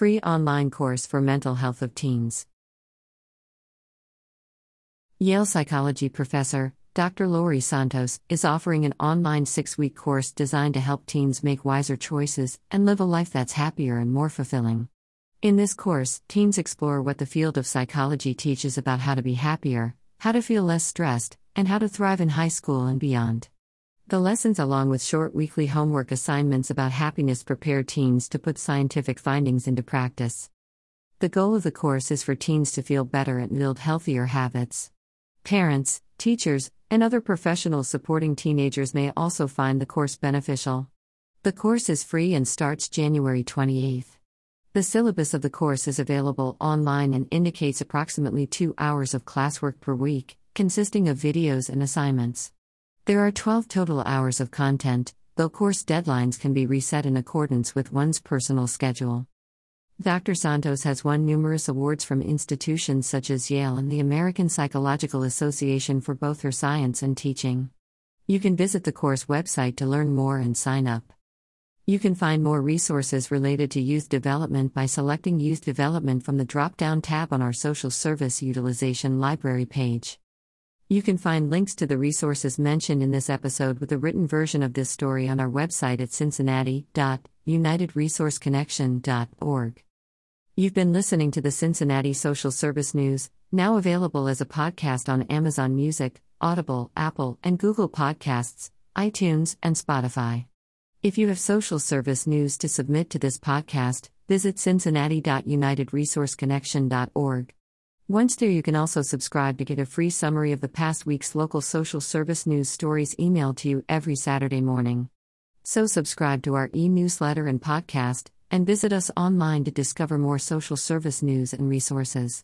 Free online course for mental health of teens. Yale psychology professor, Dr. Laurie Santos, is offering an online six week course designed to help teens make wiser choices and live a life that's happier and more fulfilling. In this course, teens explore what the field of psychology teaches about how to be happier, how to feel less stressed, and how to thrive in high school and beyond. The lessons, along with short weekly homework assignments about happiness, prepare teens to put scientific findings into practice. The goal of the course is for teens to feel better and build healthier habits. Parents, teachers, and other professionals supporting teenagers may also find the course beneficial. The course is free and starts January 28th. The syllabus of the course is available online and indicates approximately two hours of classwork per week, consisting of videos and assignments. There are 12 total hours of content, though course deadlines can be reset in accordance with one's personal schedule. Dr. Santos has won numerous awards from institutions such as Yale and the American Psychological Association for both her science and teaching. You can visit the course website to learn more and sign up. You can find more resources related to youth development by selecting Youth Development from the drop down tab on our Social Service Utilization Library page. You can find links to the resources mentioned in this episode with a written version of this story on our website at cincinnati.unitedresourceconnection.org. You've been listening to the Cincinnati Social Service News, now available as a podcast on Amazon Music, Audible, Apple, and Google Podcasts, iTunes, and Spotify. If you have social service news to submit to this podcast, visit cincinnati.unitedresourceconnection.org. Once there, you can also subscribe to get a free summary of the past week's local social service news stories emailed to you every Saturday morning. So, subscribe to our e newsletter and podcast and visit us online to discover more social service news and resources.